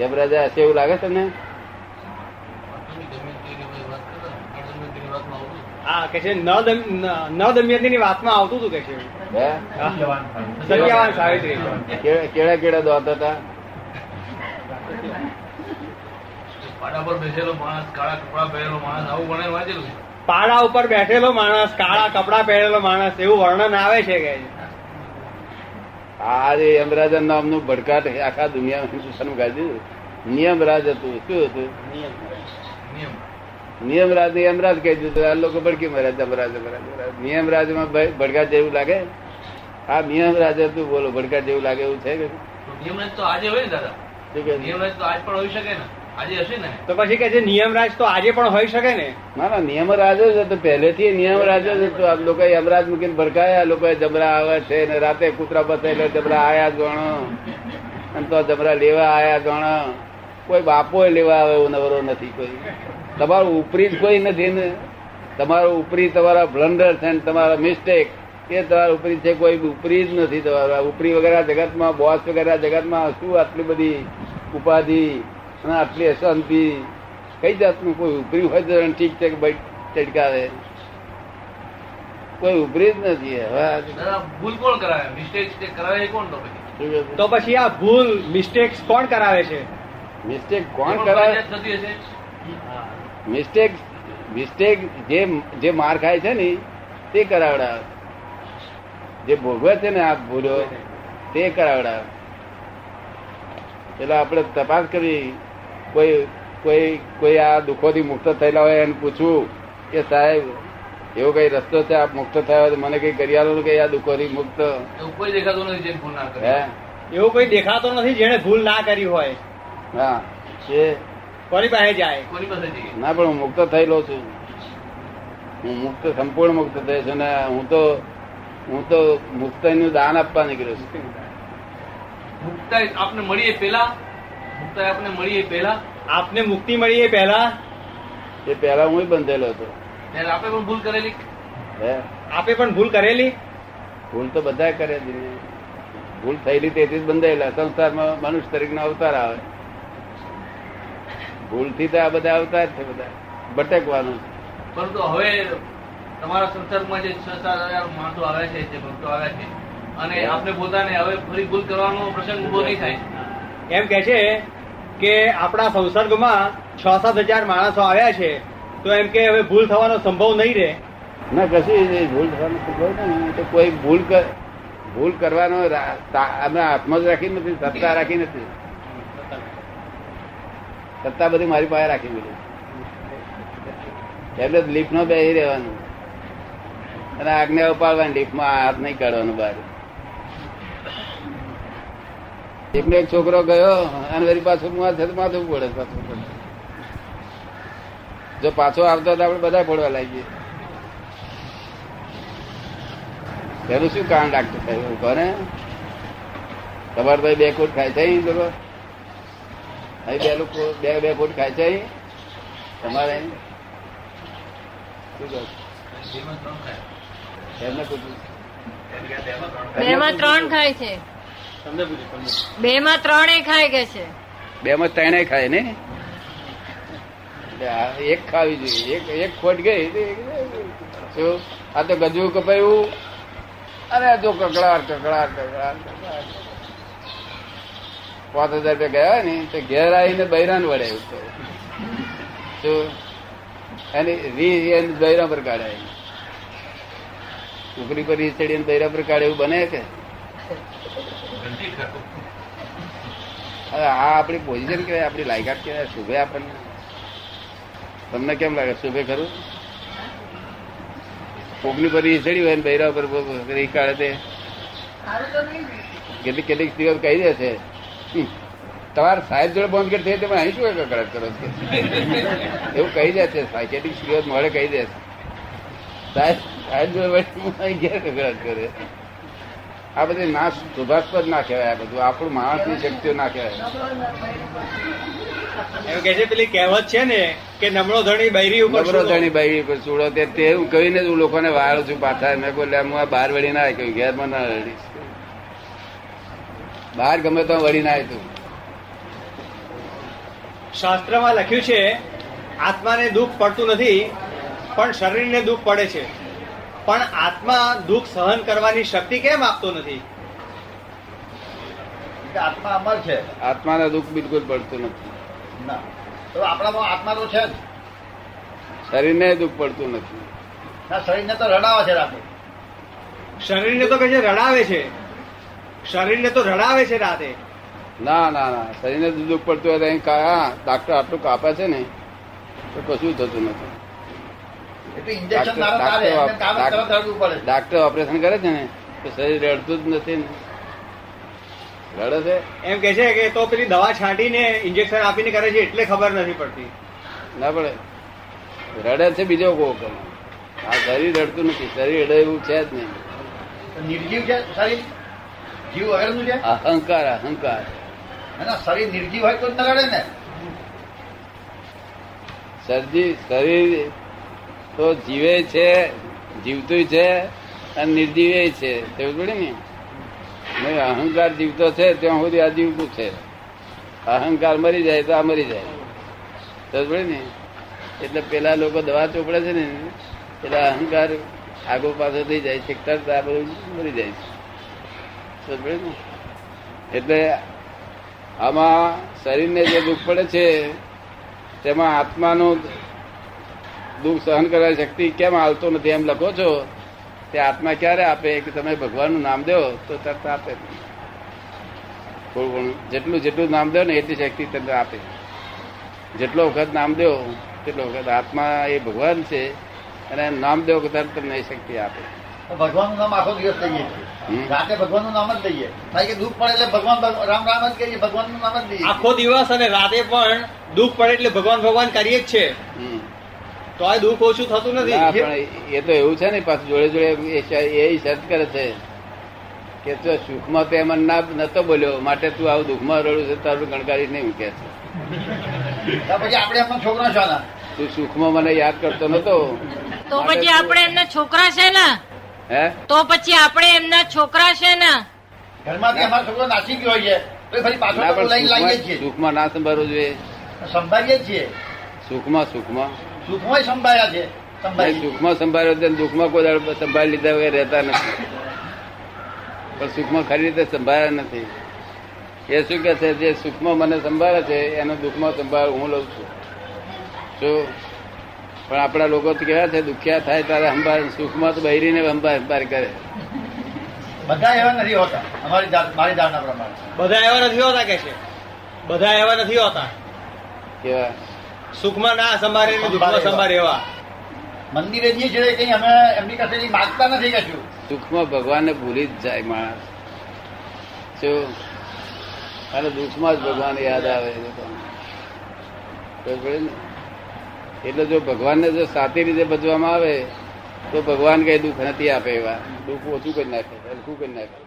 યમરાજા હશે એવું લાગે તમને? હા કે છે ન દમ- ન- ન વાતમાં આવતું હતું કે છે સત્યવાન સાવિત્રી. કેળા કેળા કેળા દોત હતા? પાટા પર બેસેલો માણસ કાળા કપડા પહેરેલો માણસ આવું ભણે વાંચેલું પાડા ઉપર બેઠેલો માણસ કાળા કપડા પહેરેલો માણસ એવું વર્ણન આવે છે કે? આ જે યમરાજા નામનું ભડકાટ આખા દુનિયામાં હિન્દુસ્તાનમાં ગાડી નિયમરાજ હતું. શું હતું? નિયમ નિયમરાજ ને યમરાજ કહી દીધું. આ લોકો ભડકી મારે યમરાજ યમરાજ નિયમરાજમાં ભડકાટ જેવું લાગે? આ નિયમરાજ હતું બોલો ભડકાટ જેવું લાગે એવું છે કે નિયમરાજ તો આજે હોય ને દાદા. નિયમરાજ તો આજ પણ હોઈ શકે ને. આજે હશે ને? તો પછી કે છે નિયમરાજ તો આજે પણ હોઈ શકે ને? ના ના નિયમરાજ જ હતો. પહેલેથી નિયમરાજ જ હતો. આ લોકો યમરાજ મૂકીને ભડકાયા. લોકો જમરા આવે છે ને રાતે કૂતરા બતાવેલો જમરા આયા ગણો. અને તો જમરા લેવા આયા ગણો. કોઈ બાપો લેવા આવે એવો નવરો નથી કોઈ. તમારું ઉપરી જ કોઈ નથી ને. તમારું ઉપરી તમારા બ્લન્ડર છે ને તમારા મિસ્ટેક. એ તમારા ઉપરી છે કોઈ ઉપરી જ નથી તમારા. ઉપરી વગેરે જગતમાં બોસ વગેરે જગતમાં શું આટલી બધી ઉપાધિ? અને આટલી અશાંતિ કઈ જાતનું? કોઈ ઉપરી હોય તો ઠીક છે કે ભાઈ ચડકાવે? કોઈ ઉભરી જ નથી હવે ભૂલ કોણ કરાવે? મિસ્ટેક કરાવે કોણ તો પછી? આ ભૂલ મિસ્ટેક કોણ કરાવે છે? મિસ્ટેક કોણ કરાવે? મિસ્ટેક મિસ્ટેક જે જે માર ખાય છે ને તે કરાવડા જે ભોગવે છે ને આ ભૂલો તે કરાવડાવે. એટલે આપણે તપાસ કરવી કોઈ કોઈ કોઈ આ દુઃખોથી મુક્ત થયેલા હોય એને પૂછવું કે સાહેબ એવો કઈ રસ્તો છે આપ મુક્ત થયા હોય તો મને કઈ કરી આલો ને કે આ દુઃખોથી મુક્ત? એવું કોઈ દેખાતો નથી જેને ભૂલ ના કરે. હે? એવું કોઈ દેખાતો નથી જેને ભૂલ ના કરી હોય. હા એ કોની પાસે જાય? કોની પાસે જઈએ? ના પણ હું મુક્ત થયેલો છું. હું મુક્ત સંપૂર્ણ મુક્ત થયો છું ને હું તો હું તો મુક્તનું દાન આપવા નીકળ્યો છું. મુક્તાઈ આપને મળીએ પેલા મુક્તાઈ આપને મળીએ પેલા આપને મુક્તિ મળી એ પહેલા? એ પહેલા હું બંધેલો હતો. ત્યારે આપણે પણ ભૂલ કરેલી? હે? આપે પણ ભૂલ કરેલી? ભૂલ તો બધા કરે ભૂલ થયેલી તેથી જ બંધાયેલા સંસારમાં મનુષ્ય તરીકે અવતાર આવે. ભૂલથી તો આ બધા અવતાર છે બધા. ભટકવાનું પરંતુ હવે તમારા સંસારમાં જે છ સાત હજાર માણસો આવ્યા છે જે ભક્તો આવ્યા છે અને આપને પોતાને હવે ફરી ભૂલ કરવાનો પ્રસંગ ઊભો નહીં થાય. એમ કે છે કે આપણા સંસર્ગમાં છ સાત હજાર માણસો આવ્યા છે તો એમ કે હવે ભૂલ થવાનો સંભવ નહીં રહે. ના કશું ભૂલ થવાનો સંભવ નહીં તો કોઈ ભૂલ ભૂલ કરવાનો અમે હાથમાં જ રાખી નથી સત્તા રાખી નથી. સત્તા બધી મારી પાસે રાખી દીધી. એટલે લીફ નો બેસી રહેવાનું. અને આજ્ઞા ઉપાડવાની લિફ્ટમાં હાથ નહીં કાઢવાનું બહાર. એકનો એક છોકરો ગયો અને વળી પાછું માથે માથું પડે પાછું પડે જો પાછો આવતો તો આપણે બધા પડવા લાગીએ. એનું શું કારણ ડાક્ટર સાહેબ કોને તમારે ભાઈ બે કોટ ખાય છે અહીં લોકો અહીં બે લોકો બે બે કોટ ખાય છે અહીં. તમારે અહીં? શું કહો. એમને પૂછ્યું. બે માં ત્રણ ખાય છે. બે માં ત્રણે ખાય કે છે? બે માં ત્રણે ખાય ને? એટલે એક ખાવી જોઈએ. એક એક ખોટ ગઈ? આ તો ગજુ કપાયું અરે જો કકડાર કકડાર કકડાટ પાંચ હજાર રૂપિયા ગયા ને તો ઘેર આવીને બૈરાન વળે તો. એની રી એને બૈરા પર કાઢે. છોકરી પર રી ચડીને બૈરા પર કાઢે એવું બને કે? હવે આ આપણી પોઝિશન કહેવાય આપણી લાયકાત કહેવાય. શુભે આપણને. તમને કેમ લાગે? શુભે ખરું? કોકની પર ચડી હોય ને બૈરા પર રહી કાઢે તે. કેટલીક કેટલીક સ્ત્રીઓ કહી દે છે. "હમ, તમારે સાહેબ જોડે બંધ કરી થઈ તમે અહીં શું કકડાટ કરો છો? એવું કહી દે છે. સાહેબ કેટલીક સ્ત્રીઓ મળે કહી દે છે. સાહેબ સાહેબ જોડે અહીં ઘેર કકડાટ કરે? આ બધી ના શુભાસ્પદ ના કહેવાય આ બધું. આપણું માણસની શક્તિઓ ના કહેવાય. એમ કે છે પેલી કહેવત છે ને કે નમળો ધણી બૈરી ઉપર નબળો ધણી બૈરી ઉપર ચૂડો તે એવું કહીને જ હું લોકોને વાળું છું પાછા. મેં બોલે હું આ બહાર વળી ના કહ્યું ઘેરમાં ના વળીશ બહાર ગમે તો વળી ના તું શાસ્ત્રમાં લખ્યું છે આત્માને દુઃખ પડતું નથી પણ શરીરને દુઃખ પડે છે. પણ આત્મા દુઃખ સહન કરવાની શક્તિ કેમ આપતો નથી? આત્મા અમર છે. આત્માને દુઃખ બિલકુલ પડતું નથી. ના. તો આપણામાં આત્મા તો છે જ. શરીરને દુઃખ પડતું નથી. ના શરીરને તો રડાવે છે રાતે. શરીરને તો કહે છે રડાવે છે. શરીરને તો રડાવે છે રાતે. ના ના ના. શરીરને દુઃખ પડતું હોય તો અહીં કા- ડાક્ટર આટલું કાપે છે ને તો કશું થતું નથી. ડાક્ટર- ઓપરેશન કરે છે ને તો શરીર રડતું જ નથી ને. રડે છે? એમ કે છે કે તો પેલી દવા છાંટીને ઇન્જેક્શન આપીને કરે છે એટલે ખબર નથી પડતી. ના પડે. રડે છે બીજો કોક આ શરીર રડતું નથી. શરીર રડે એવું છે જ નહીં. નિર્જીવ છે શરીર? જીવ વગરનું છે? અહંકાર અહંકાર. એના શરીર નિર્જીવ હોય તો જ રડે ને. શરીર તો જીવે છે, જીવતું છે અને નિર્જીવે છે. તેવું પડે ને? અહંકાર જીવતો છે, ત્યાં સુધી આ જીવતું છે. અહંકાર મરી જાય તો આ મરી જાય. સમજ પડે ને? એટલે પેલા લોકો દવા ચોપડે છે ને, એટલે અહંકાર આગો પાછો થઈ જાય છે આ બધું મરી જાય છે. સમજ ને? એટલે આમાં શરીરને જે દુઃખ પડે છે, તેમાં આત્માનું દુઃખ સહન કરવાની શક્તિ કેમ આવતો નથી એમ લખો છો? તે આત્મા ક્યારે આપે કે તમે ભગવાનનું નામ દો? તો તરત આપે. થોડું ઘણું જેટલું જેટલું નામ દો ને એટલી શક્તિ તમને આપે. જેટલો વખત નામ દો તેટલો વખત આત્મા એ ભગવાન છે અને નામ દો કે તરત તમને એ શક્તિ આપે. ભગવાનનું નામ આખો દિવસ લઈએ. રાતે ભગવાનનું નામ જ લઈએ. કારણ કે દુઃખ પડે એટલે ભગવાન રામ રામ જ કહીએ ભગવાનનું નામ જ લઈએ. આખો દિવસ અને રાતે પણ દુઃખ પડે એટલે ભગવાન ભગવાન કરીએ જ છે. હમ. તો આ દુઃખ ઓછું થતું નથી. પણ એ તો એવું છે ને પાછું જોડે જોડે એ શ- કરે છે કે તું સુખમાં તે મને ના નતો બોલ્યો માટે તું આવું દુઃખમાં રડું છે તારું ગણકારી નહીં મૂકે છે. પછી આપણે એમના છોકરા છો તું સુખમાં મને યાદ કરતો નતો. તો પછી આપણે એમના છોકરા છે ને હે? તો પછી આપણે એમના છોકરા છે ને ઘરમાંથી અમારો છોકરો નાસી ગયો છે તો ફરી પાછો ના તો લાવીએ સુખમાં છીએ સુખમાં ના સંભાળવું જોઈએ. સંભાળીએ જ છીએ. સુખમાં સુખમાં. સુખમાં સંભાળ્યા છે દુઃખમાં સુખમાં સંભાળ્યો તો દુઃખમાં કોઈ દાડો સંભાળી લીધા વગર રહેતા નથી. પણ સુખમાં ખરી રીતે સંભાળ્યા નથી. એ શું કે છે જે સુખમાં મને સંભાળે છે એનો દુઃખમાં સંભાળ હું લઉં છું. શું પણ આપણા લોકો તો કેવા છે દુખ્યા થાય ત્યારે સંભાળ સુખમાં તો બહેરીને સંભાળ સંભાળ કરે. બધા એવા નથી હોતા અમારી મારી ધારણા પ્રમાણે. બધા એવા નથી હોતા કે છે? બધા એવા નથી હોતા? કેવા? સુખમાં ના સંભાળે ને દુઃખમાં સંભાળે એવા. મંદિરે જઈએ છીએ કઈ અમે એમની પાસેથી માગતા નથી કશું. સુખમાં ભગવાનને ભૂલી જ જાય માણસ. જો અને દુઃખમાં જ ભગવાન યાદ આવે? એટલે જો ભગવાનને જો સાચી રીતે ભજવામાં આવે તો ભગવાન કઈ દુઃખ નથી આપે એવા. દુઃખ ઓછું કરી નાખે હલકું કરી નાખે.